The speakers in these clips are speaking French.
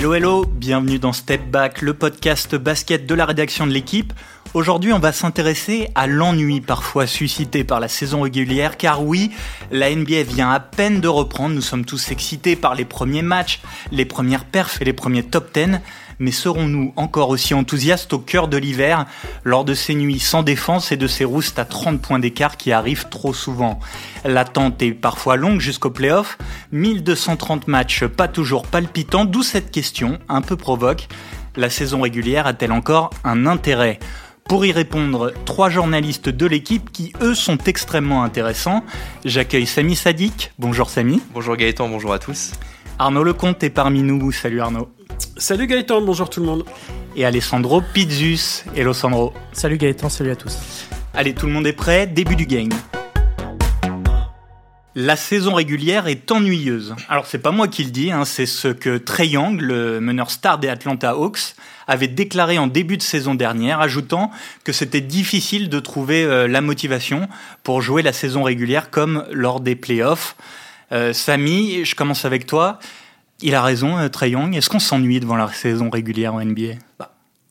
Hello hello, bienvenue dans Step Back, le podcast basket de la rédaction de l'équipe. Aujourd'hui, on va s'intéresser à l'ennui parfois suscité par la saison régulière, car oui, la NBA vient à peine de reprendre, nous sommes tous excités par les premiers matchs, les premières perfs et les premiers top 10, mais serons-nous encore aussi enthousiastes au cœur de l'hiver, lors de ces nuits sans défense et de ces roustes à 30 points d'écart qui arrivent trop souvent? L'attente est parfois longue jusqu'au playoff, 1230 matchs pas toujours palpitants, d'où cette question, un peu provoque, la saison régulière a-t-elle encore un intérêt? Pour y répondre, trois journalistes de l'équipe qui, eux, sont extrêmement intéressants. J'accueille Samy Sadik. Bonjour Samy. Bonjour Gaëtan, bonjour à tous. Arnaud Lecomte est parmi nous. Salut Arnaud. Salut Gaëtan, bonjour tout le monde. Et Alessandro Pizzus. Hello Sandro. Salut Gaëtan, salut à tous. Allez, tout le monde est prêt, début du game. La saison régulière est ennuyeuse. Alors c'est pas moi qui le dis, hein, c'est ce que Trey Young, le meneur star des Atlanta Hawks, avait déclaré en début de saison dernière, ajoutant que c'était difficile de trouver euh, la motivation pour jouer la saison régulière comme lors des playoffs. Euh, Samy, je commence avec toi. Il a raison, euh, Trey Young. Est-ce qu'on s'ennuie devant la saison régulière en NBA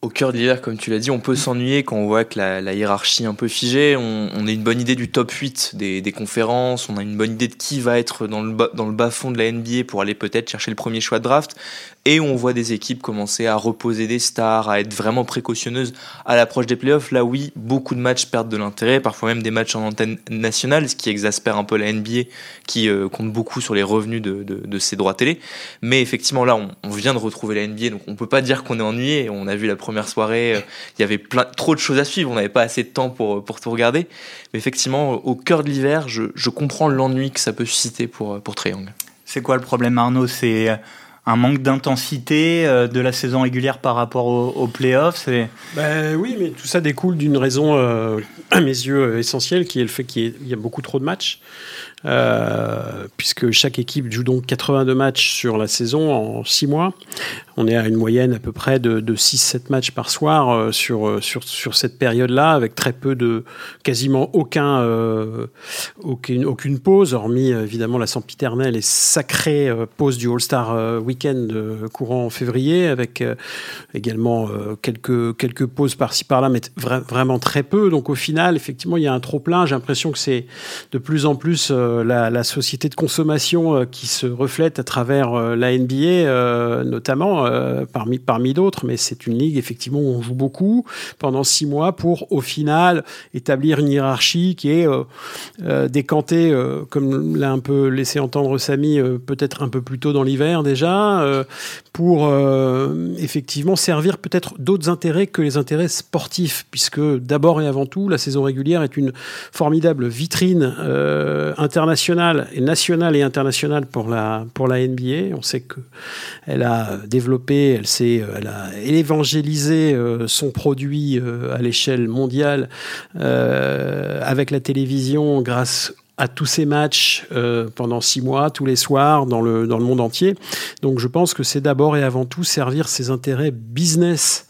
au cœur de l'hiver, comme tu l'as dit, on peut s'ennuyer quand on voit que la, hiérarchie est un peu figée. On, a une bonne idée du top 8 des, conférences. On a une bonne idée de qui va être dans le, dans le bas fond de la NBA pour aller peut-être chercher le premier choix de draft. Et on voit des équipes commencer à reposer des stars, à être vraiment précautionneuses à l'approche des playoffs. Là, oui, beaucoup de matchs perdent de l'intérêt, parfois même des matchs en antenne nationale, ce qui exaspère un peu la NBA qui euh, compte beaucoup sur les revenus de, de, ses droits télé. Mais effectivement, là, on, vient de retrouver la NBA, donc on peut pas dire qu'on est ennuyé. On a vu la première soirée, euh, il y avait plein, trop de choses à suivre, on n'avait pas assez de temps pour, pour tout regarder. Mais effectivement, au cœur de l'hiver, je, je comprends l'ennui que ça peut susciter pour, pour Triangle. C'est quoi le problème, Arnaud? C'est un manque d'intensité euh, de la saison régulière par rapport aux, playoffs ben, Oui, mais tout ça découle d'une raison, euh, à mes yeux, euh, essentielle, qui est le fait qu'il y, a beaucoup trop de matchs. Puisque chaque équipe joue donc 82 matchs sur la saison en 6 mois. On est à une moyenne à peu près de, 6-7 matchs par soir sur, sur, sur cette période-là, avec très peu de, quasiment aucun, aucune, pause, hormis évidemment la sempiternelle et sacrée pause du All-Star Week week-end euh, courant en février, avec euh, également euh, quelques, quelques pauses par-ci par-là, mais vraiment très peu. Donc au final, effectivement, il y a un trop-plein. J'ai l'impression que c'est de plus en plus la, société de consommation qui se reflète à travers la NBA, notamment parmi, parmi d'autres, mais c'est une ligue effectivement où on joue beaucoup pendant six mois pour au final établir une hiérarchie qui est décantée, comme l'a un peu laissé entendre Samy, peut-être un peu plus tôt dans l'hiver déjà, euh, pour euh, effectivement servir peut-être d'autres intérêts que les intérêts sportifs, puisque d'abord et avant tout, la saison régulière est une formidable vitrine euh, internationale et nationale et internationale pour la pour la NBA. On sait que elle a développé, elle s'est, elle a évangélisé son produit à l'échelle mondiale avec la télévision grâce à tous ces matchs euh, pendant six mois, tous les soirs, dans le, dans le monde entier. Donc je pense que c'est d'abord et avant tout servir ses intérêts business.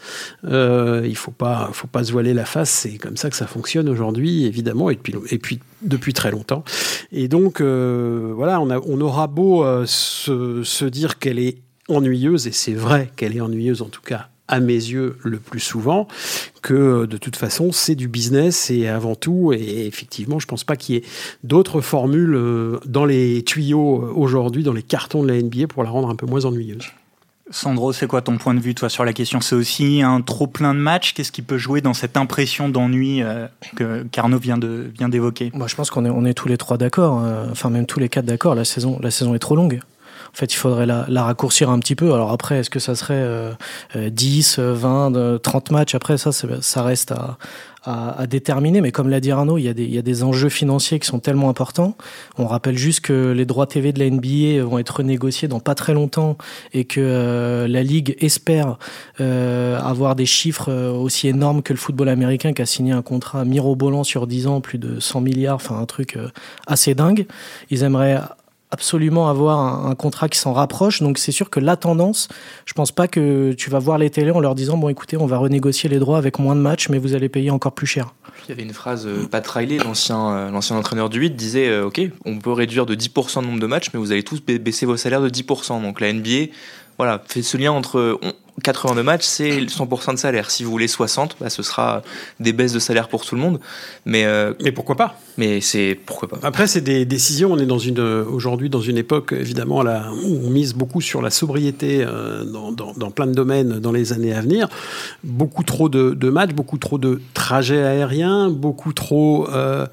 Euh, il ne faut pas, faut pas se voiler la face, c'est comme ça que ça fonctionne aujourd'hui, évidemment, et depuis, et puis depuis très longtemps. Et donc, euh, voilà, on, aura beau se dire qu'elle est ennuyeuse, et c'est vrai qu'elle est ennuyeuse en tout cas à mes yeux le plus souvent, que de toute façon c'est du business et avant tout, et effectivement je pense pas qu'il y ait d'autres formules euh, dans les tuyaux euh, aujourd'hui, dans les cartons de la NBA pour la rendre un peu moins ennuyeuse. Sandro, c'est quoi ton point de vue toi sur la question? C'est aussi un trop plein de matchs? Qu'est-ce qui peut jouer dans cette impression d'ennui euh, que Carnot vient de vient d'évoquer? Moi, je pense qu'on est on est tous les trois d'accord. enfin, même tous les quatre d'accord. La saison la saison est trop longue. En fait, il faudrait la, raccourcir un petit peu. Alors après, est-ce que ça serait 10, 20, 30 matchs Après, ça, ça reste à, déterminer. Mais comme l'a dit Arnaud, il y, a des, il y, a des, enjeux financiers qui sont tellement importants. On rappelle juste que les droits TV de la NBA vont être renégociés dans pas très longtemps et que euh, la Ligue espère euh, avoir des chiffres euh, aussi énormes que le football américain qui a signé un contrat mirobolant sur 10 ans, plus de 100 milliards, enfin un truc assez dingue. Ils aimeraient absolument avoir un, contrat qui s'en rapproche. Donc c'est sûr que la tendance, je pense pas que tu vas voir les télés en leur disant bon écoutez, on va renégocier les droits avec moins de matchs, mais vous allez payer encore plus cher. Il y avait une phrase, euh, Pat Riley, l'ancien euh, l'ancien entraîneur du 8, disait euh, ok, on peut réduire de 10% le nombre de matchs, mais vous allez tous baisser vos salaires de 10%. Donc la NBA voilà, fait ce lien entre 80 de match, c'est 100% de salaire. Si vous voulez 60, bah, ce sera des baisses de salaire pour tout le monde. Mais, euh, mais pourquoi pas? Mais c'est pourquoi pas? Après, c'est des décisions. On est dans une aujourd'hui dans une époque évidemment là où on mise beaucoup sur la sobriété euh, dans, dans, dans, plein de domaines dans les années à venir. Beaucoup trop de, de matchs, beaucoup trop de trajets aériens, beaucoup trop euh,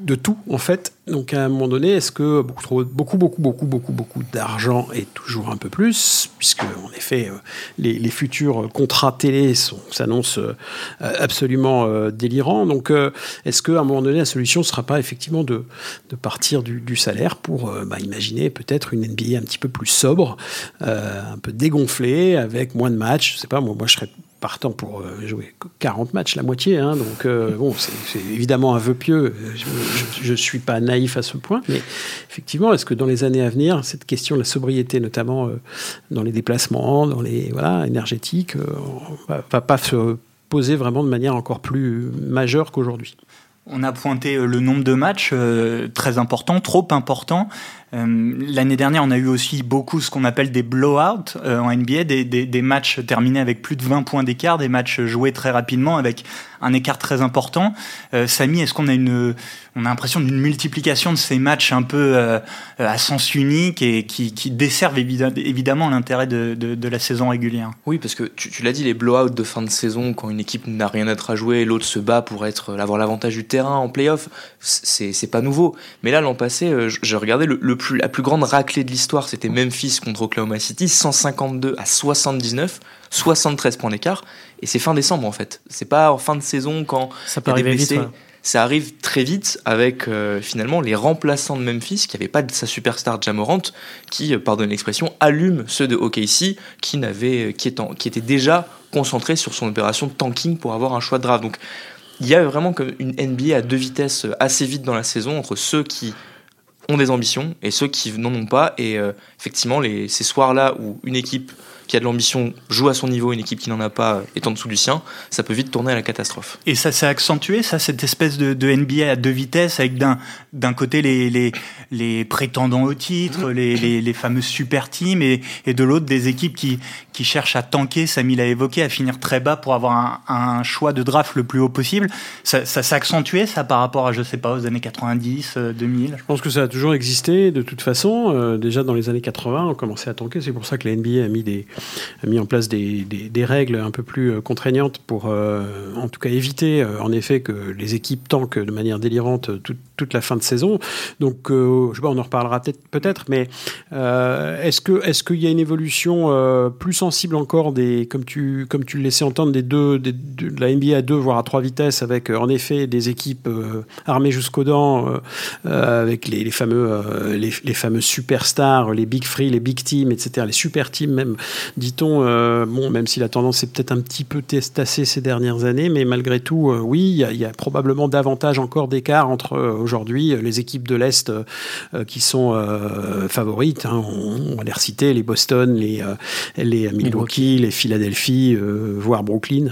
de tout en fait. Donc à un moment donné, est-ce que beaucoup beaucoup beaucoup beaucoup beaucoup beaucoup d'argent est toujours un peu plus, puisque en effet les les futurs contrats télé s'annoncent euh, absolument euh, délirants. Donc, euh, est-ce qu'à un moment donné, la solution ne sera pas effectivement de, de partir du, salaire pour bah, imaginer peut-être une NBA un petit peu plus sobre, un peu dégonflée, avec moins de matchs? Je sais pas, moi, moi je serais partant pour euh, jouer 40 matchs, la moitié. Hein, donc, euh, bon, c'est évidemment un vœu pieux. Je ne suis pas naïf à ce point. Mais effectivement, est-ce que dans les années à venir, cette question de la sobriété, notamment euh, dans les déplacements, dans les voilà, énergétiques, va, va pas se poser vraiment de manière encore plus majeure qu'aujourd'hui? On a pointé le nombre de matchs très important, trop important. Euh, l'année dernière, on a eu aussi beaucoup ce qu'on appelle des blowouts euh, en NBA, des, matchs terminés avec plus de 20 points d'écart, des matchs joués très rapidement avec un écart très important. Euh, Samy, est-ce qu'on a une, on a l'impression d'une multiplication de ces matchs un peu à sens unique et qui, desservent évidemment l'intérêt de, la saison régulière? Oui, parce que tu, l'as dit, les blowouts de fin de saison, quand une équipe n'a rien à jouer, l'autre se bat pour être avoir l'avantage du terrain en playoff, c'est pas nouveau. Mais là, l'an passé, je, regardais le, le la plus grande raclée de l'histoire, c'était Memphis contre Oklahoma City, 152 à 79, 73 points d'écart, et c'est fin décembre en fait. C'est pas en fin de saison quand ça peut arriver vite. Ça arrive très vite avec euh, finalement les remplaçants de Memphis qui n'avaient pas de sa superstar Jamorant, qui, euh, pardonne l'expression, allume ceux de OKC qui, n'avaient, qui, étant, qui étaient déjà concentrés sur son opération de tanking pour avoir un choix de draft. Donc il y a vraiment une NBA à deux vitesses euh, assez vite dans la saison entre ceux qui ont des ambitions et ceux qui n'en ont pas. Et euh, effectivement, les, ces soirs-là où une équipe qui a de l'ambition joue à son niveau, une équipe qui n'en a pas est en dessous du sien, ça peut vite tourner à la catastrophe. Et ça s'est accentué, ça, cette espèce de, de, NBA à deux vitesses, avec d'un, d'un côté les, les, les prétendants au titre, mmh. les, les, les fameuses super teams, et, et de l'autre des équipes qui, qui cherchent à tanker, Samy l'a évoqué, à finir très bas pour avoir un, un, choix de draft le plus haut possible. Ça, ça s'est accentué, ça, par rapport à, je sais pas, aux années 90, 2000 euh, Je pense que ça a toujours existé, de toute façon. Euh, déjà dans les années 80, on commençait à tanker. C'est pour ça que la NBA a mis des, a mis en place des, des, règles un peu plus euh, contraignantes pour, euh, en tout cas, éviter, euh, en effet, que les équipes tankent de manière délirante toute, toute la fin de saison. Donc, euh, je sais pas, on en reparlera peut-être, mais est-ce que est-ce qu'il y a une évolution plus sensible encore des, comme tu comme tu le laissais entendre, des deux, de la NBA à deux voire à trois vitesses, avec en effet des équipes armées jusqu'aux dents, avec les, fameux les, fameux superstars, les big free, les big teams, etc., les super teams même, dit-on euh, bon, même si la tendance est peut-être un petit peu testassée ces dernières années, mais malgré tout, euh, oui, il y, y, a probablement davantage encore d'écart entre euh, aujourd'hui les équipes de l'Est qui sont favorites. Hein, on, on, va les reciter, les Boston, les, les Milwaukee, les Philadelphie, voire Brooklyn,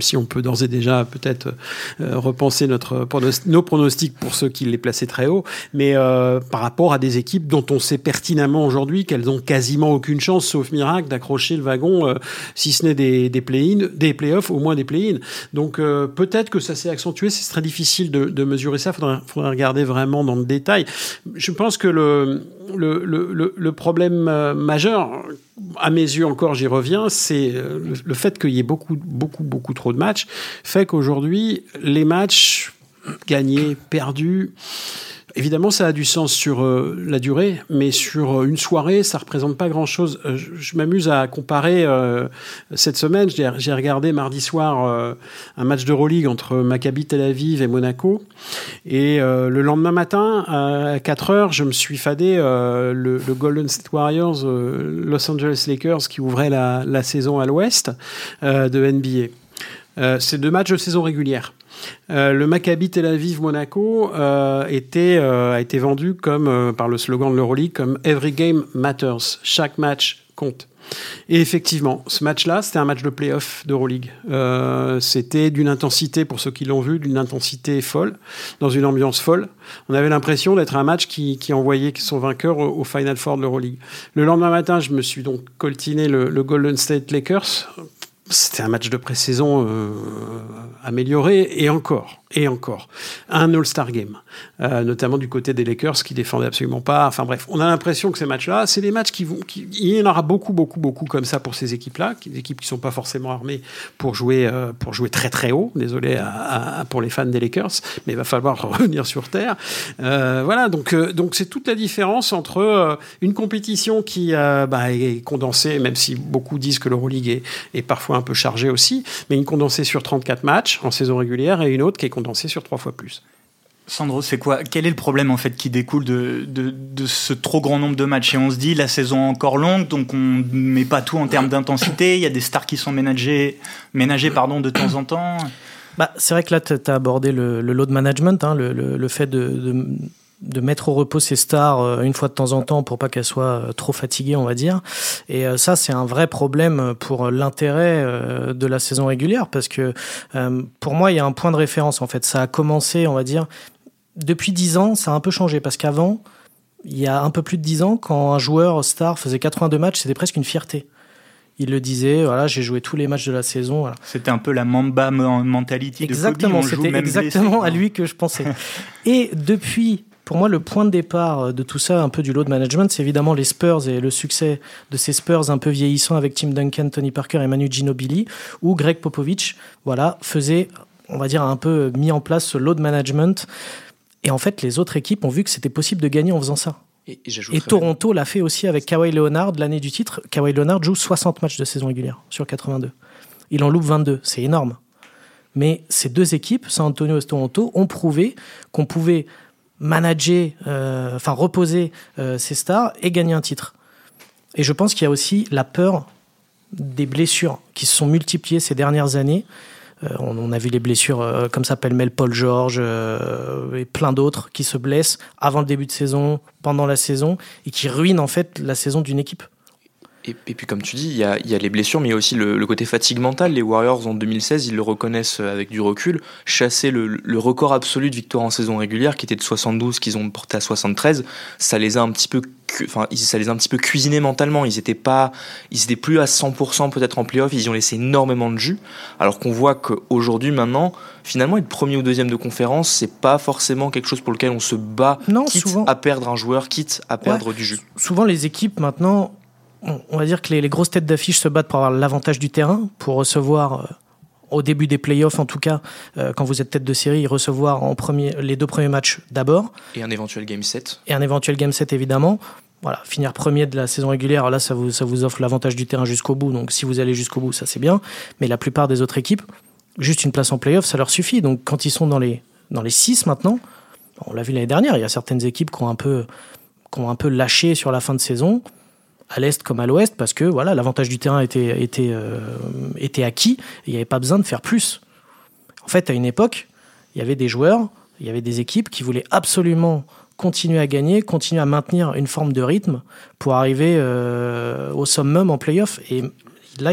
si on peut d'ores et déjà peut-être repenser notre, nos pronostics pour ceux qui les plaçaient très haut, mais par rapport à des équipes dont on sait pertinemment aujourd'hui qu'elles ont quasiment aucune chance, sauf miracle, d'accrocher le wagon, euh, si ce n'est des, des play-in, des play-offs, au moins des play-in. Donc euh, peut-être que ça s'est accentué, c'est très difficile de, mesurer ça, il faudrait, regarder vraiment dans le détail. Je pense que le problème euh, majeur, à mes yeux encore, j'y reviens, c'est le, le fait qu'il y ait beaucoup, beaucoup, beaucoup trop de matchs, fait qu'aujourd'hui, les matchs gagnés, perdus, Évidemment, ça a du sens sur euh, la durée, mais sur euh, une soirée, ça représente pas grand-chose. Euh, je, m'amuse à comparer cette semaine. J'ai regardé mardi soir un match de d'Euroleague entre Maccabi Tel Aviv et Monaco, et le lendemain matin à 4 heures, je me suis fadé le, le, Golden State Warriors, Los Angeles Lakers, qui ouvrait la, la saison à l'Ouest de NBA. C'est deux matchs de saison régulière. Euh, le Maccabi Tel Aviv Monaco euh, euh, a été vendu comme, par le slogan de l'Euroleague comme Every Game Matters. Chaque match compte. Et effectivement, ce match-là, c'était un match de playoff d'Euroleague. C'était d'une intensité, pour ceux qui l'ont vu, d'une intensité folle, dans une ambiance folle. On avait l'impression d'être un match qui, envoyait son vainqueur au, Final Four de l'Euroleague. Le lendemain matin, je me suis donc coltiné le Golden State Lakers. C'était un match de pré-saison euh, amélioré, et encore et encore. Un All-Star Game, euh, notamment du côté des Lakers qui défendaient absolument pas. Enfin bref, on a l'impression que ces matchs-là, c'est des matchs qui vont. Il y en aura beaucoup, beaucoup, beaucoup comme ça pour ces équipes-là, des équipes qui sont pas forcément armées pour jouer, euh, pour jouer très très haut. Désolé pour les fans des Lakers, mais il va falloir revenir sur terre. Voilà, donc donc c'est toute la différence entre une compétition qui bah, est condensée, même si beaucoup disent que l'Euroleague est, est parfois un peu chargée aussi, mais une condensée sur 34 matchs en saison régulière et une autre qui est condensé sur trois fois plus. Sandro, c'est quoi Quel est le problème en fait qui découle de, de, ce trop grand nombre de matchs? Et on se dit la saison est encore longue, donc on met pas tout en termes d'intensité. Il y a des stars qui sont ménagées, ménagées pardon, de temps en temps. Bah, c'est vrai que là, tu as abordé le, load management, hein, le, le, fait de, de mettre au repos ses stars euh, une fois de temps en temps pour pas qu'elles soient euh, trop fatiguées, on va dire. Et euh, ça, c'est un vrai problème pour l'intérêt de la saison régulière parce que pour moi, il y a un point de référence en fait. Ça a commencé, on va dire, depuis dix ans, ça a un peu changé parce qu'avant, il y a un peu plus de dix ans, quand un joueur star faisait 82 matchs, c'était presque une fierté il le disait, voilà, j'ai joué tous les matchs de la saison. C'était un peu la Mamba mentality exactement, C'était exactement à lui que je pensais. Et depuis pour moi, le point de départ euh, de tout ça, un peu du load management, c'est évidemment les Spurs et le succès de ces Spurs un peu vieillissants avec Tim Duncan, Tony Parker et Manu Ginobili, où Greg Popovich, voilà, faisait, on va dire, un peu mis en place ce load management. Et en fait, les autres équipes ont vu que c'était possible de gagner en faisant ça. Et, Toronto l'a fait aussi avec Kawhi Leonard l'année du titre. Kawhi Leonard joue 60 matchs de saison régulière sur 82. Il en loupe 22, c'est énorme. Mais ces deux équipes, San Antonio et Toronto, ont prouvé qu'on pouvait manager, euh, enfin reposer euh, ses stars et gagner un titre. Et je pense qu'il y a aussi la peur des blessures qui se sont multipliées ces dernières années. Euh, on, a vu les blessures comme s'appelle Mel Paul George et plein d'autres qui se blessent avant le début de saison, pendant la saison et qui ruinent en fait la saison d'une équipe. Et, puis comme tu dis, il y a, les blessures, mais il y a aussi le, côté fatigue mentale. Les Warriors en 2016, ils le reconnaissent avec du recul, chasser le, record absolu de victoires en saison régulière, qui était de 72, qu'ils ont porté à 73, ça les a un petit peu, enfin, ça les a un petit peu cuisinés mentalement. Ils étaient pas, ils étaient plus à 100% peut-être en playoff. Ils y ont laissé énormément de jus. Alors qu'on voit qu'aujourd'hui, maintenant, finalement, être premier ou deuxième de conférence, c'est pas forcément quelque chose pour lequel on se bat, non, quitte à perdre un joueur, quitte à perdre du jus. Souvent, les équipes maintenant on va dire que les, grosses têtes d'affiche se battent pour avoir l'avantage du terrain, pour recevoir, euh, au début des playoffs en tout cas, euh, quand vous êtes tête de série, recevoir en premier, les deux premiers matchs d'abord. Et un éventuel game set. Et un éventuel game set évidemment. Voilà, finir premier de la saison régulière, là ça vous, ça vous offre l'avantage du terrain jusqu'au bout, donc si vous allez jusqu'au bout, ça c'est bien. Mais la plupart des autres équipes, juste une place en playoff, ça leur suffit. Donc quand ils sont dans les, dans les six maintenant, on l'a vu l'année dernière, il y a certaines équipes qui ont un peu, qui ont un peu lâché sur la fin de saison à l'est comme à l'ouest parce que voilà l'avantage du terrain était était euh, était acquis il n'y avait pas besoin de faire plus. En fait, à une époque, il y avait des joueurs, il y avait des équipes qui voulaient absolument continuer à gagner, continuer à maintenir une forme de rythme pour arriver euh, au summum en playoff. Et là,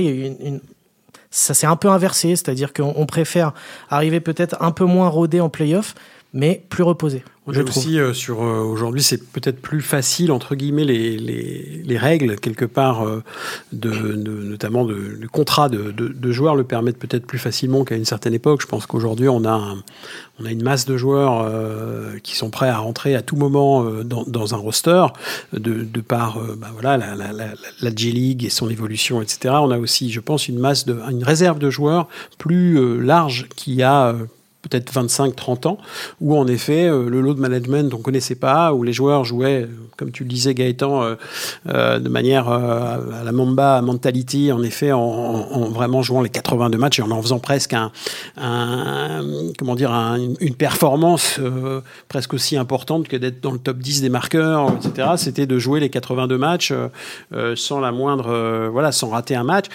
ça s'est un peu inversé, c'est-à-dire qu'on préfère arriver peut-être un peu moins rodé en playoff, mais plus reposé. Je aussi euh, sur euh, aujourd'hui, c'est peut-être plus facile entre guillemets les, les, les règles quelque part euh, de, notamment de, le contrat de, de, joueurs le permettent peut-être plus facilement qu'à une certaine époque. Je pense qu'aujourd'hui on a on a une masse de joueurs qui sont prêts à rentrer à tout moment dans, dans, un roster de, de par bah voilà la, la, la, la G League et son évolution etc. On a aussi je pense une masse de une réserve de joueurs plus large qui a peut-être 25-30 ans, où en effet euh, le load management on connaissait pas, où les joueurs jouaient, comme tu le disais Gaëtan, euh, euh, de manière à la Mamba mentality, en effet en, vraiment jouant les 82 matchs et en en faisant presque un, comment dire une performance presque aussi importante que d'être dans le top 10 des marqueurs, etc. C'était de jouer les 82 matchs sans la moindre voilà sans rater un match.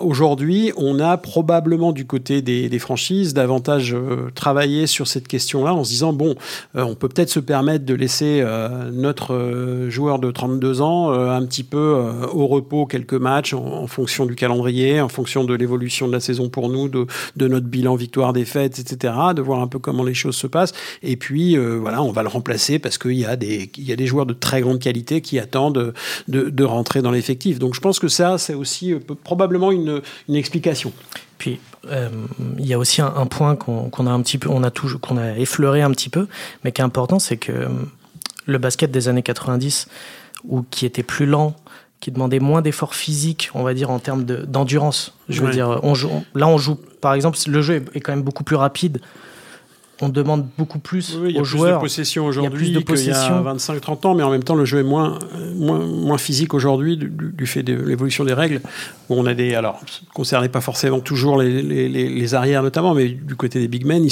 Aujourd'hui, on a probablement du côté des, des franchises davantage davantage travaillé sur cette question-là en se disant bon, on peut peut-être se permettre de laisser notre joueur de 32 ans un petit peu au repos quelques matchs en, fonction du calendrier, en fonction de l'évolution de la saison pour nous, de, notre bilan victoire-défaite, etc., de voir un peu comment les choses se passent. Et puis, voilà, on va le remplacer parce qu'il y, a des, des joueurs de très grande qualité qui attendent de, rentrer dans l'effectif. Donc je pense que ça, c'est aussi probablement une, une explication. Puis euh, il y a aussi un, point qu'on a un petit peu, on a toujours, qu'on a effleuré un petit peu, mais qui est important, c'est que euh, le basket des années 90, ou qui était plus lent, qui demandait moins d'efforts physiques, on va dire en termes d'endurance. Je veux dire, on joue, là on joue, par exemple, le jeu est quand même beaucoup plus rapide on demande beaucoup plus oui, il y a plus joueurs. De possession aujourd'hui qu'il y a 25-30 ans, mais en même temps, le jeu est moins, moins, moins physique aujourd'hui du, fait de l'évolution des règles. Où on a des. Alors, ça ne concernait pas forcément toujours les, les, les, arrières notamment, mais du côté des big men,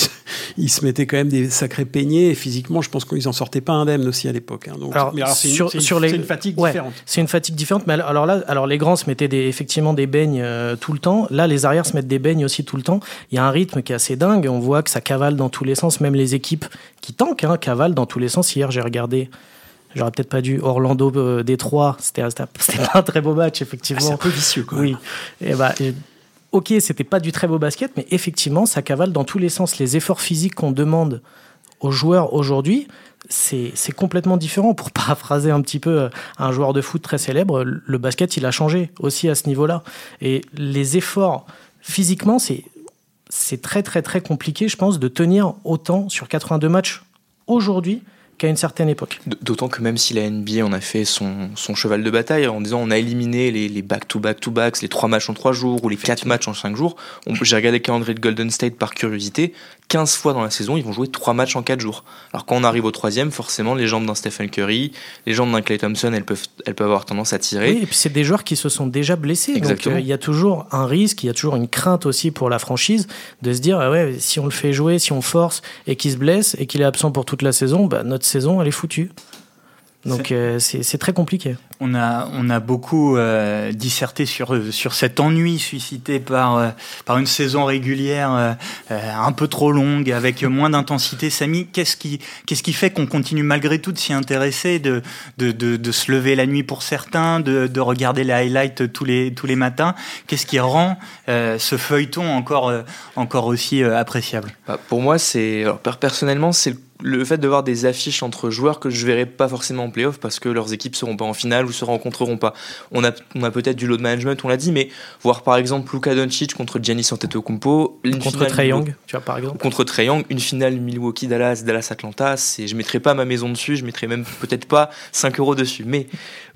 ils, se mettaient quand même des sacrés peignés. Et physiquement, je pense qu'ils n'en sortaient pas indemnes aussi à l'époque. Hein. Donc, alors, c'est sur, une, une, fatigue différente. C'est une fatigue différente, mais alors là, alors les grands se mettaient des, effectivement des beignes euh, tout le temps. Là, les arrières se mettent des beignes aussi tout le temps. Il y a un rythme qui est assez dingue. On voit que ça cavale dans tous les sens, même les équipes qui tankent, hein, cavalent dans tous les sens. Hier, j'ai regardé, j'aurais peut-être pas dû, Orlando euh, Détroit, c'était pas un très beau match, effectivement. Ah, c'est un peu vicieux, quoi. Oui. Et bah, ok, c'était pas du très beau basket, mais effectivement, ça cavale dans tous les sens. Les efforts physiques qu'on demande aux joueurs aujourd'hui, c'est complètement différent. Pour paraphraser un petit peu euh, un joueur de foot très célèbre, le basket, il a changé aussi à ce niveau-là. Et les efforts physiquement, c'est c'est très très très compliqué, je pense, de tenir autant sur 82 matchs aujourd'hui qu'à une certaine époque. D'autant que même si la NBA en a fait son, son cheval de bataille en disant on a éliminé les back-to-back-to-backs, les trois matchs en trois jours ou les quatre matchs en cinq jours, j'ai regardé le calendrier de Golden State par curiosité, 15 fois dans la saison, ils vont jouer 3 matchs en 4 jours. Alors quand on arrive au troisième, forcément, les jambes d'un Stephen Curry, les jambes d'un Clay Thompson, elles peuvent, elles peuvent avoir tendance à tirer. Oui, et puis c'est des joueurs qui se sont déjà blessés. Exactement. Donc euh, il y a toujours un risque, il y a toujours une crainte aussi pour la franchise de se dire, ah ouais, si on le fait jouer, si on force et qu'il se blesse et qu'il est absent pour toute la saison, bah, notre saison, elle est foutue. Donc euh, c'est très compliqué. On a, beaucoup euh, disserté sur, sur cet ennui suscité par, euh, une saison régulière un peu trop longue, avec moins d'intensité. Samy, qu'est-ce qui, fait qu'on continue malgré tout de s'y intéresser, de, se lever la nuit pour certains, de, de regarder les highlights tous les, matins? Qu'est-ce qui rend ce feuilleton encore, aussi appréciable? Bah, Pour moi, personnellement, c'est le fait de voir des affiches entre joueurs que je verrai pas forcément en playoff parce que leurs équipes seront pas en finale se rencontreront pas. On a, on a peut-être du load management, on l'a dit, mais voir par exemple Luka Doncic contre Giannis Antetokounmpo, contre Trey Young, tu vois par exemple. Contre Trey Young, une finale Milwaukee Dallas, Dallas Atlanta, c'est je mettrai pas ma maison dessus, je mettrai même peut-être pas 5 euros dessus, mais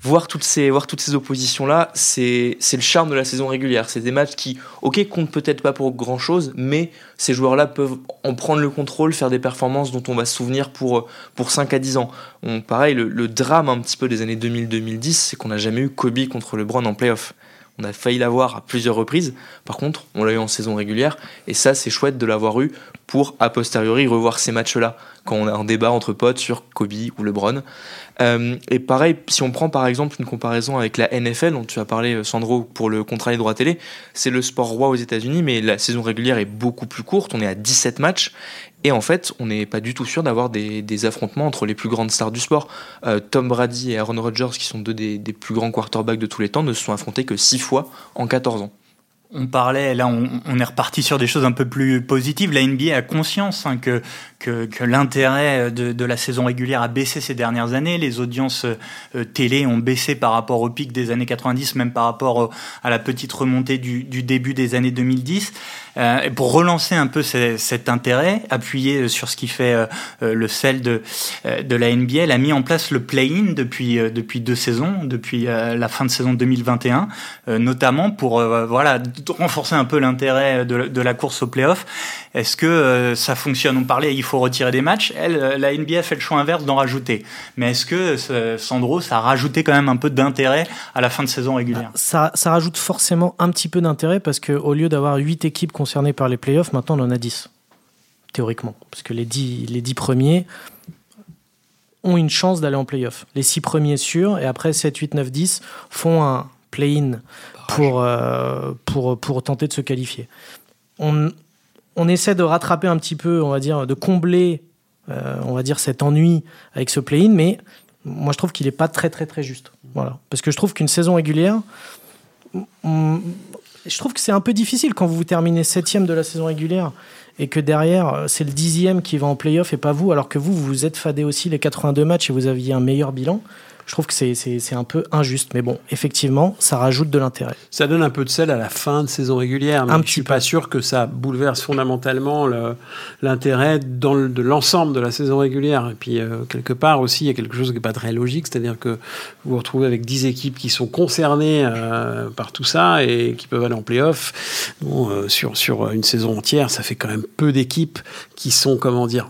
voir toutes ces voir toutes ces oppositions là, c'est le charme de la saison régulière. C'est des matchs qui, ok, comptent peut-être pas pour grand chose, mais ces joueurs-là peuvent en prendre le contrôle, faire des performances dont on va se souvenir pour, pour 5 à 10 ans. On, pareil, le, drame un petit peu des années 2000-2010, c'est qu'on n'a jamais eu Kobe contre LeBron en playoff. On a failli l'avoir à plusieurs reprises. Par contre, on l'a eu en saison régulière. Et ça, c'est chouette de l'avoir eu pour, a posteriori, revoir ces matchs-là. Quand on a un débat entre potes sur Kobe ou LeBron. Euh, et pareil, si on prend par exemple une comparaison avec la NFL, dont tu as parlé euh, Sandro pour le contrat des droits télé, c'est le sport roi aux États-Unis, mais la saison régulière est beaucoup plus courte, on est à 17 matchs, et en fait, on n'est pas du tout sûr d'avoir des, affrontements entre les plus grandes stars du sport. Euh, Tom Brady et Aaron Rodgers, qui sont deux des, plus grands quarterbacks de tous les temps, ne se sont affrontés que 6 fois en 14 ans on parlait, là on, est reparti sur des choses un peu plus positives. La NBA a conscience hein, que, que, l'intérêt de, la saison régulière a baissé ces dernières années. Les audiences euh, télé ont baissé par rapport au pic des années 90, même par rapport à la petite remontée du, début des années 2010. Euh, pour relancer un peu cet intérêt, appuyé sur ce qui fait euh, le sel de, de la NBA, elle a mis en place le play-in depuis, depuis deux saisons, depuis la fin de saison 2021, notamment pour voilà renforcer un peu l'intérêt de, la course au playoff. Est-ce que euh, ça fonctionne? On parlait, il faut retirer des matchs. Elle, euh, la NBA fait le choix inverse d'en rajouter. Mais est-ce que Sandro, ça a rajouté quand même un peu d'intérêt à la fin de saison régulière? Ça, ça rajoute forcément un petit peu d'intérêt parce qu'au lieu d'avoir 8 équipes concernées par les playoffs, maintenant on en a 10. Théoriquement. Parce que les 10, les 10 premiers ont une chance d'aller en playoff. Les 6 premiers sûrs, et après 7, 8, 9, 10 font un play-in pour, euh, pour, pour tenter de se qualifier. On, on essaie de rattraper un petit peu, on va dire, de combler, on va dire, cet ennui avec ce play-in, mais moi je trouve qu'il n'est pas très très très juste. Voilà. Parce que je trouve qu'une saison régulière, je trouve que c'est un peu difficile quand vous terminez septième de la saison régulière et que derrière, c'est le dixième qui va en playoff et pas vous, alors que vous, vous vous êtes fadé aussi les 82 matchs et vous aviez un meilleur bilan je trouve que c'est un peu injuste. Mais bon, effectivement, ça rajoute de l'intérêt. Ça donne un peu de sel à la fin de saison régulière. Mais un je suis pas sûr que ça bouleverse fondamentalement l'intérêt de l'ensemble de la saison régulière. Et puis, euh, quelque part aussi, il y a quelque chose qui n'est pas très logique, c'est-à-dire que vous vous retrouvez avec 10 équipes qui sont concernées euh, par tout ça et qui peuvent aller en playoff. Bon, euh, sur, sur une saison entière, ça fait quand même peu d'équipes qui sont, comment dire,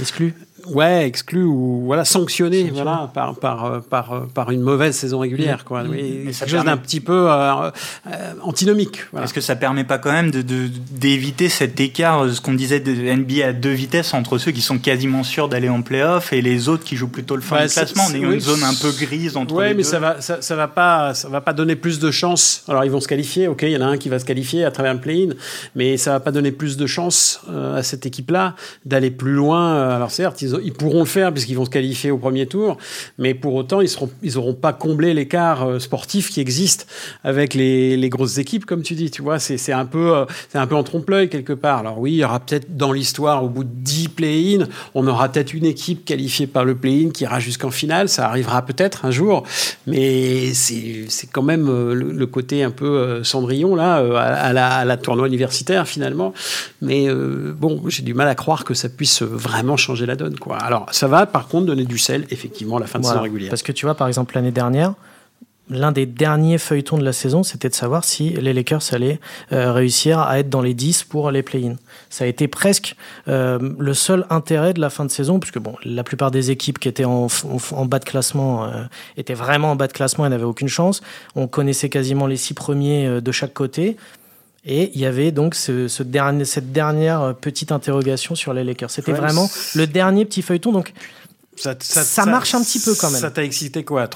exclues ouais, exclu ou voilà sanctionné, voilà par par par par une mauvaise saison régulière quoi. Mais, quelque chose d'un petit peu euh, euh, antinomique. Est-ce que ça permet pas quand même de d'éviter cet écart, euh, ce qu'on disait de NBA à deux vitesses entre ceux qui sont quasiment sûrs d'aller en playoff et les autres qui jouent plutôt le fin de classement, en ayant une zone un peu grise entre ouais, les mais ça va ça, ça, va pas ça va pas donner plus de chance. Alors ils vont se qualifier, ok, il y en a un qui va se qualifier à travers le play-in, mais ça va pas donner plus de chance à cette équipe là d'aller plus loin. Alors certes ils ils pourront le faire puisqu'ils vont se qualifier au premier tour, mais pour autant, ils ils auront pas comblé l'écart euh, sportif qui existe avec les, grosses équipes, comme tu dis. Tu vois, c'est un peu, euh, c'est un peu en trompe-l'œil quelque part. Alors oui, il y aura peut-être dans l'histoire, au bout de 10 play-in, on aura peut-être une équipe qualifiée par le play-in qui ira jusqu'en finale. Ça arrivera peut-être un jour, mais c'est quand même euh, le, côté un peu Cendrillon là, à, la, tournoi universitaire finalement. Mais bon, j'ai du mal à croire que ça puisse vraiment changer la donne. Alors, ça va par contre donner du sel, effectivement, à la fin de saison régulière. Parce que tu vois, par exemple, l'année dernière, l'un des derniers feuilletons de la saison, c'était de savoir si les Lakers allaient euh, réussir à être dans les 10 pour les play-in. Ça a été presque euh, le seul intérêt de la fin de saison, puisque bon, la plupart des équipes qui étaient en, en, bas de classement euh, étaient vraiment en bas de classement et n'avaient aucune chance. On connaissait quasiment les six premiers de chaque côté. Et il y avait donc ce, dernier, cette dernière petite interrogation sur les Lakers. C'était vraiment le dernier petit feuilleton. Donc, ça, ça, marche un petit peu quand même. Ça t'a excité quoi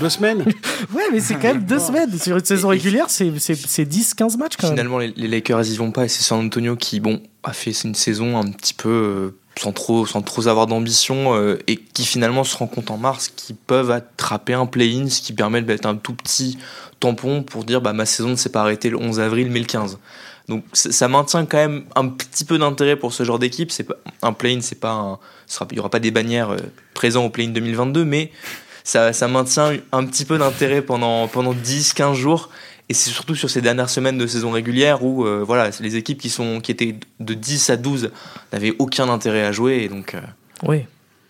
Deux semaines Ouais, mais c'est quand même deux semaines. Sur une saison régulière, c'est 10-15 matchs quand Finalement, les, Lakers, ils vont pas. Et c'est San Antonio qui, bon, a fait une saison un petit peu euh, sans trop, sans trop avoir d'ambition euh, et qui finalement se rend compte en mars qu'ils peuvent attraper un play-in, ce qui permet d'être un tout petit tampon pour dire bah, ma saison ne s'est pas arrêtée le 11 avril mais le 15. Donc ça maintient quand même un petit peu d'intérêt pour ce genre d'équipe. C'est un play-in, c'est pas il y aura pas des bannières euh, présents au play-in 2022, mais ça, ça maintient un petit peu d'intérêt pendant pendant 10-15 jours. Et c'est surtout sur ces dernières semaines de saison régulière où euh, voilà, les équipes qui, sont, qui étaient de 10 à 12 n'avaient aucun intérêt à jouer. Et donc, euh, oui.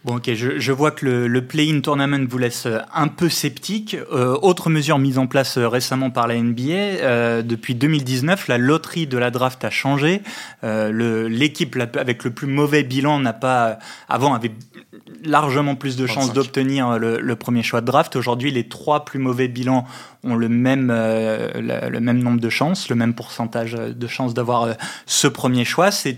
Bon, ok, je, je, vois que le, le play-in tournament vous laisse euh, un peu sceptique. Euh, autre mesure mise en place euh, récemment par la NBA, euh, depuis 2019, la loterie de la draft a changé. Euh, L'équipe avec le plus mauvais bilan n'a pas, avant, avait largement plus de chances d'obtenir le, le, premier choix de draft. Aujourd'hui, les trois plus mauvais bilans ont le même, euh, le, même nombre de chances, le même pourcentage de chances d'avoir euh, ce premier choix. C'est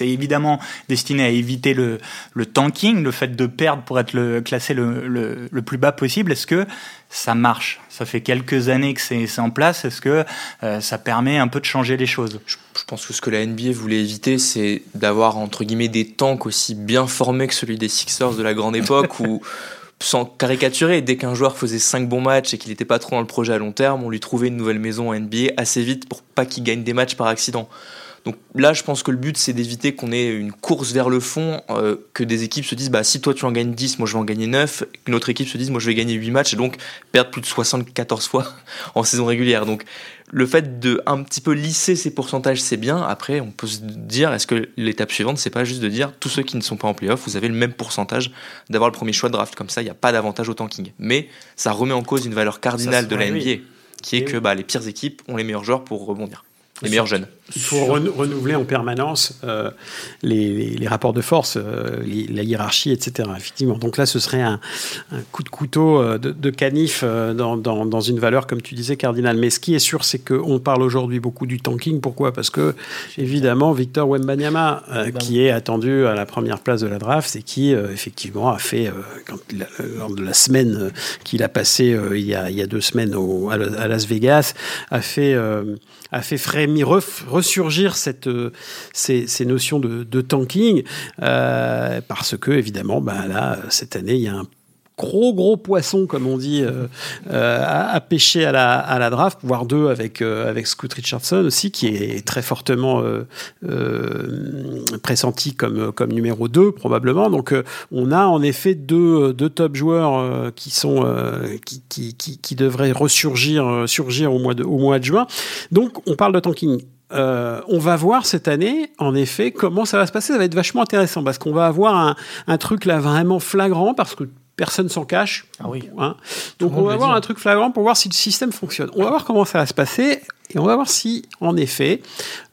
évidemment destiné à éviter le, le tanking, le fait de perdre pour être le, classé le, le, le plus bas possible. Est-ce que ça marche? Ça fait quelques années que c'est en place. Est-ce que euh, ça permet un peu de changer les choses? Je, pense que ce que la NBA voulait éviter, c'est d'avoir entre guillemets des tanks aussi bien formés que celui des Sixers de la grande époque où sans caricaturer, dès qu'un joueur faisait 5 bons matchs et qu'il n'était pas trop dans le projet à long terme, on lui trouvait une nouvelle maison en NBA assez vite pour pas qu'il gagne des matchs par accident. Donc là, je pense que le but, c'est d'éviter qu'on ait une course vers le fond, euh, que des équipes se disent, bah, si toi tu en gagnes 10, moi je vais en gagner 9, qu'une autre équipe se dise, moi je vais gagner 8 matchs et donc perdre plus de 74 fois en saison régulière. Donc le fait de un petit peu lisser ces pourcentages, c'est bien. Après, on peut se dire, est-ce que l'étape suivante, c'est pas juste de dire, tous ceux qui ne sont pas en playoff, vous avez le même pourcentage d'avoir le premier choix de draft. Comme ça, il n'y a pas d'avantage au tanking. Mais ça remet en cause une valeur cardinale de la NBA, qui est que bah, les pires équipes ont les meilleurs joueurs pour rebondir les meilleurs jeunes. Il faut renouveler en permanence euh, les, les, rapports de force, euh, la hiérarchie, etc. Effectivement. Donc là, ce serait un, un coup de couteau euh, de, de canif dans, dans, dans, une valeur, comme tu disais, cardinale. Mais ce qui est sûr, c'est qu'on parle aujourd'hui beaucoup du tanking. Pourquoi? Parce que, évidemment, Victor Wembanyama, qui est attendu à la première place de la draft et qui, effectivement, a fait, quand, lors de la semaine qu'il a passé il, y a, il y a deux semaines au, à Las Vegas, a fait, a fait frémir ressurgir cette, ces, ces, notions de, de tanking, parce que évidemment, bah, là, cette année, il y a un gros gros poisson comme on dit euh, euh, à, pêcher à la, à la draft voire deux avec euh, avec Scoot Richardson aussi qui est très fortement pressenti comme comme numéro 2 probablement. Donc on a en effet deux, deux top joueurs qui sont qui, qui, devraient ressurgir surgir au mois de au mois de juin. Donc on parle de tanking. On va voir cette année, en effet, comment ça va se passer. Ça va être vachement intéressant parce qu'on va avoir un, un, truc là vraiment flagrant parce que personne s'en cache. Ah oui. Hein. Donc on va voir un truc flagrant pour voir si le système fonctionne. On va voir comment ça va se passer. Et on va voir si, en effet,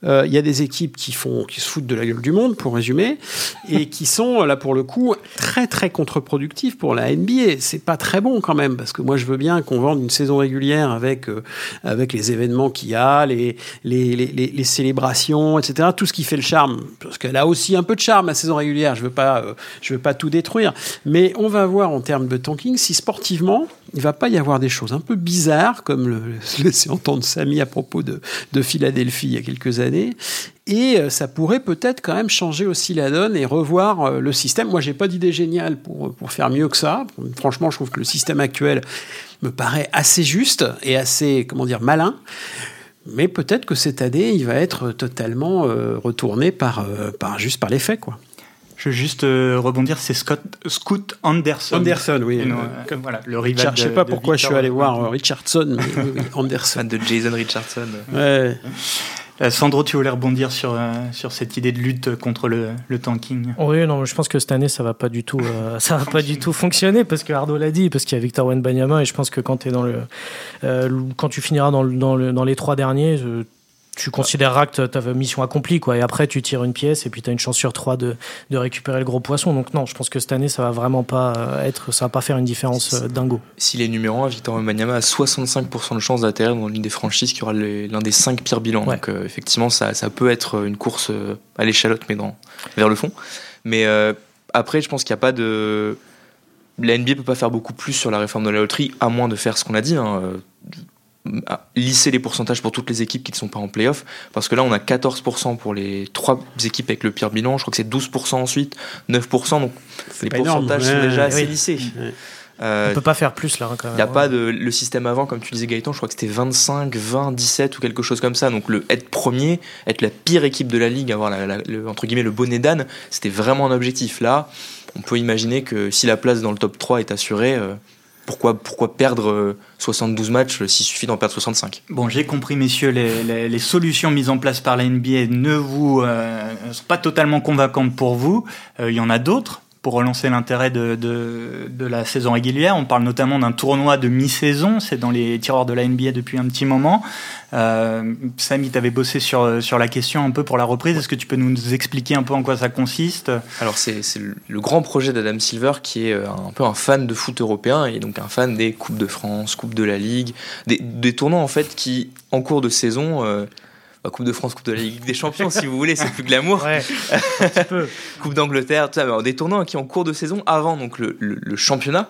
euh, il y a des équipes qui, font, qui se foutent de la gueule du monde, pour résumer, et qui sont, là, pour le coup, très, très contre-productives pour la NBA. C'est pas très bon, quand même, parce que moi, je veux bien qu'on vende une saison régulière avec, euh, avec les événements qu'il y a, les, les, les, célébrations, etc. Tout ce qui fait le charme. Parce qu'elle a aussi un peu de charme, la saison régulière. Je veux pas, euh, je veux pas tout détruire. Mais on va voir, en termes de tanking, si sportivement, il va pas y avoir des choses un peu bizarres, comme le, laisser entendre Samy à propos de, de, Philadelphie il y a quelques années. Et euh, ça pourrait peut-être quand même changer aussi la donne et revoir euh, le système. Moi, j'ai pas d'idée géniale pour, pour faire mieux que ça. Franchement, je trouve que le système actuel me paraît assez juste et assez, comment dire, malin. Mais peut-être que cette année, il va être totalement euh, retourné par, par, juste par les faits, quoi. Je veux juste euh, rebondir, c'est Scott, Scoot Anderson. Anderson, oui. Euh, comme, voilà, le rival. Je ne sais pas pourquoi je suis allé voir euh, Richardson, mais oui, Anderson. Fan de Jason Richardson. Ouais. Sandro, tu voulais rebondir sur, sur cette idée de lutte contre le, le, tanking Oui, non, je pense que cette année, ça va pas du tout, ça va pas du tout fonctionner parce que Ardo l'a dit, parce qu'il y a Victor Wenbanyama et je pense que quand, es dans le, quand tu finiras dans, le, dans, le, dans les trois derniers, tu considéreras que tu as mission accomplie, quoi. Et après, tu tires une pièce et puis tu as une chance sur trois de, de, récupérer le gros poisson. Donc, non, je pense que cette année, ça va vraiment pas euh, être, ça va pas faire une différence euh, dingo. S'il est numéro 1, Victor Wembanyama a 65% de chance d'atterrir dans l'une des franchises qui aura l'un des cinq pires bilans. Donc, euh, effectivement, ça, ça, peut être une course à l'échalote, mais dans, vers le fond. Mais après, je pense qu'il n'y a pas de. La NBA peut pas faire beaucoup plus sur la réforme de la loterie, à moins de faire ce qu'on a dit. Hein lisser les pourcentages pour toutes les équipes qui ne sont pas en playoff, parce que là on a 14% pour les trois équipes avec le pire bilan, je crois que c'est 12% ensuite, 9%, donc les pourcentages sont déjà assez lissés. Euh, on peut pas faire plus là. Il n'y a pas de le système avant, comme tu disais Gaëtan, je crois que c'était 25, 20, 17 ou quelque chose comme ça. Donc le être premier, être la pire équipe de la ligue, avoir le, entre guillemets le bonnet d'âne, c'était vraiment un objectif. Là, on peut imaginer que si la place dans le top 3 est assurée, euh, pourquoi, perdre 72 euh, matchs s'il suffit d'en perdre 65 Bon, j'ai compris, messieurs, les, solutions mises en place par la NBA ne vous euh, sont pas totalement convaincantes pour vous. Euh, il y en a d'autres pour relancer l'intérêt de, de, la saison régulière. On parle notamment d'un tournoi de mi-saison, c'est dans les tireurs de la NBA depuis un petit moment. Euh, Samy, tu avais bossé sur, sur la question un peu pour la reprise. Est-ce que tu peux nous expliquer un peu en quoi ça consiste? Alors c'est le grand projet d'Adam Silver qui est euh, un peu un fan de foot européen et donc un fan des Coupes de France, Coupes de la Ligue, des, des tournois en fait qui en cours de saison... Euh, coupe de France, Coupe de la Ligue des Champions, si vous voulez, c'est plus glamour. Ouais, coupe d'Angleterre, tout ça. des tournois qui en cours de saison, avant donc le, le, championnat,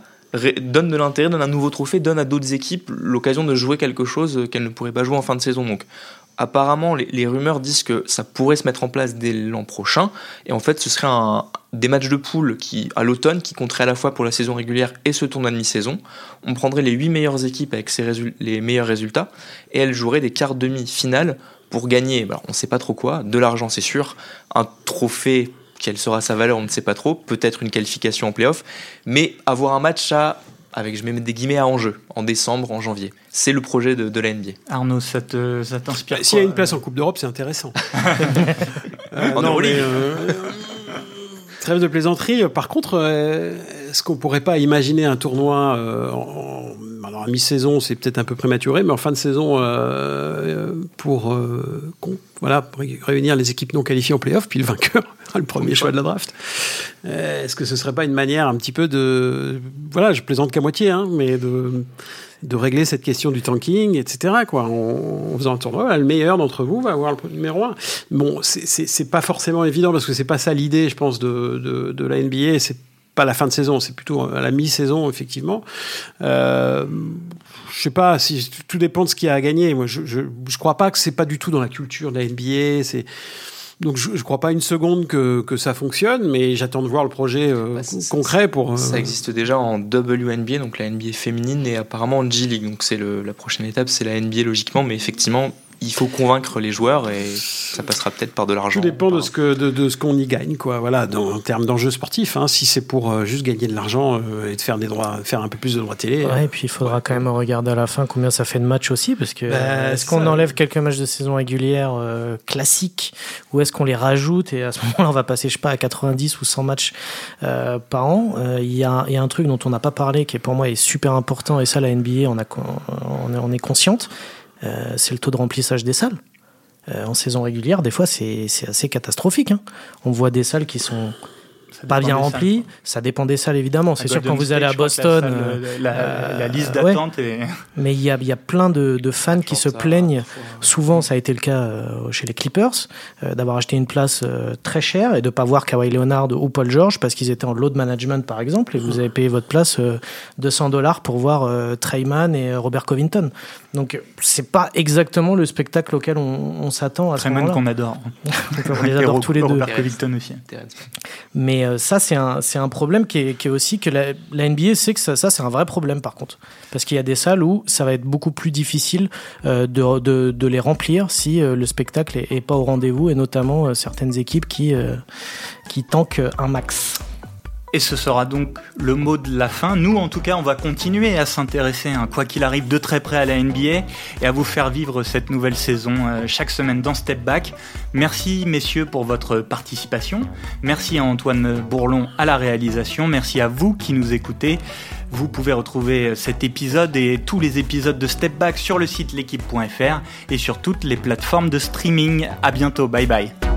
donne de l'intérêt, donne un nouveau trophée, donne à d'autres équipes l'occasion de jouer quelque chose qu'elles ne pourraient pas jouer en fin de saison. Donc apparemment, les, les, rumeurs disent que ça pourrait se mettre en place dès l'an prochain. Et en fait, ce serait un, des matchs de poule qui, à l'automne qui compteraient à la fois pour la saison régulière et ce tournoi de mi-saison. On prendrait les 8 meilleures équipes avec les meilleurs résultats et elles joueraient des quarts demi-finales pour gagner, bah, on ne sait pas trop quoi, de l'argent c'est sûr, un trophée, quelle sera sa valeur, on ne sait pas trop, peut-être une qualification en playoff, mais avoir un match à, avec je mets des guillemets à enjeu, en décembre, en janvier. C'est le projet de, de la NBA. Arnaud, ça t'inspire bah, S'il y a une place en Coupe d'Europe, c'est intéressant. euh, en non, Trêve de plaisanterie. Par contre, euh, est-ce qu'on pourrait pas imaginer un tournoi euh, en, alors à mi-saison, c'est peut-être un peu prématuré, mais en fin de saison, euh, pour voilà réunir les équipes non qualifiées en playoff, puis le vainqueur le premier choix de la draft. Est-ce que ce serait pas une manière un petit peu de voilà, je plaisante qu'à moitié, hein, mais de de régler cette question du tanking, etc. Quoi. En, faisant un tournoi, le meilleur d'entre vous va avoir le numéro 1. Bon, c'est pas forcément évident parce que c'est pas ça l'idée, je pense, de, de, de la NBA. C'est pas la fin de saison, c'est plutôt la mi-saison, effectivement. Euh, je sais pas si tout dépend de ce qu'il y a à gagner. Moi, je, je, je crois pas que c'est pas du tout dans la culture de la NBA. C'est donc je, je crois pas une seconde que, que ça fonctionne, mais j'attends de voir le projet euh, Bah, concret pour. euh, Ça existe déjà en WNBA, donc la NBA féminine, et apparemment en G League. Donc c'est la prochaine étape, c'est la NBA logiquement, mais effectivement, il faut convaincre les joueurs et ça passera peut-être par de l'argent. Tout dépend de ce que de, de ce qu'on y gagne, quoi. Voilà, dans, en termes d'enjeux sportifs. Hein, si c'est pour euh, juste gagner de l'argent euh, et de faire des droits, faire un peu plus de droits télé. Ouais, et puis il faudra quand même regarder à la fin combien ça fait de matchs aussi, parce que Bah, euh, est-ce qu'on ça- enlève quelques matchs de saison régulière euh, classiques, ou est-ce qu'on les rajoute et à ce moment-là on va passer, je sais pas, à 90 ou 100 matchs euh, par an. Euh, Il y, a, il y a un truc dont on n'a pas parlé qui est pour moi est super important, et ça la NBA on, a, on est consciente, euh, c'est le taux de remplissage des salles. Euh, en saison régulière, des fois c'est assez catastrophique. hein. On voit des salles qui sont pas bien salles. ça dépend des salles évidemment. C'est sûr quand vous allez à Boston. la, euh, salle, la, la- la liste euh, ouais. d'attente est. Mais il y a, il y a plein de, de fans qui se plaignent. parfois. Souvent, ça a été le cas euh, chez les Clippers, euh, d'avoir acheté une place euh, très chère et de pas voir Kawhi Leonard ou Paul George parce qu'ils étaient en load management, par exemple, et vous avez payé votre place euh, 200 dollars pour voir euh, Treyman et euh, Robert Covington. Donc, euh, c'est pas exactement le spectacle auquel on, on s'attend à ce Treyman moment-là. qu'on adore. On les adore tous les deux. Robert Covington aussi. Terrence. Euh, ça, c'est un, un problème qui est, qui est aussi que la, NBA sait que ça, ça c'est un vrai problème par contre. Parce qu'il y a des salles où ça va être beaucoup plus difficile euh, de, de, de les remplir si euh, le spectacle est, est pas au rendez-vous et notamment certaines équipes qui, qui tankent un max. Et ce sera donc le mot de la fin. Nous, en tout cas, on va continuer à s'intéresser, hein, quoi qu'il arrive, de très près à la NBA et à vous faire vivre cette nouvelle saison euh, chaque semaine dans Step Back. Merci, messieurs, pour votre participation. Merci à Antoine Bourlon à la réalisation. Merci à vous qui nous écoutez. Vous pouvez retrouver cet épisode et tous les épisodes de Step Back sur le site l'équipe.fr et sur toutes les plateformes de streaming. À bientôt. Bye bye.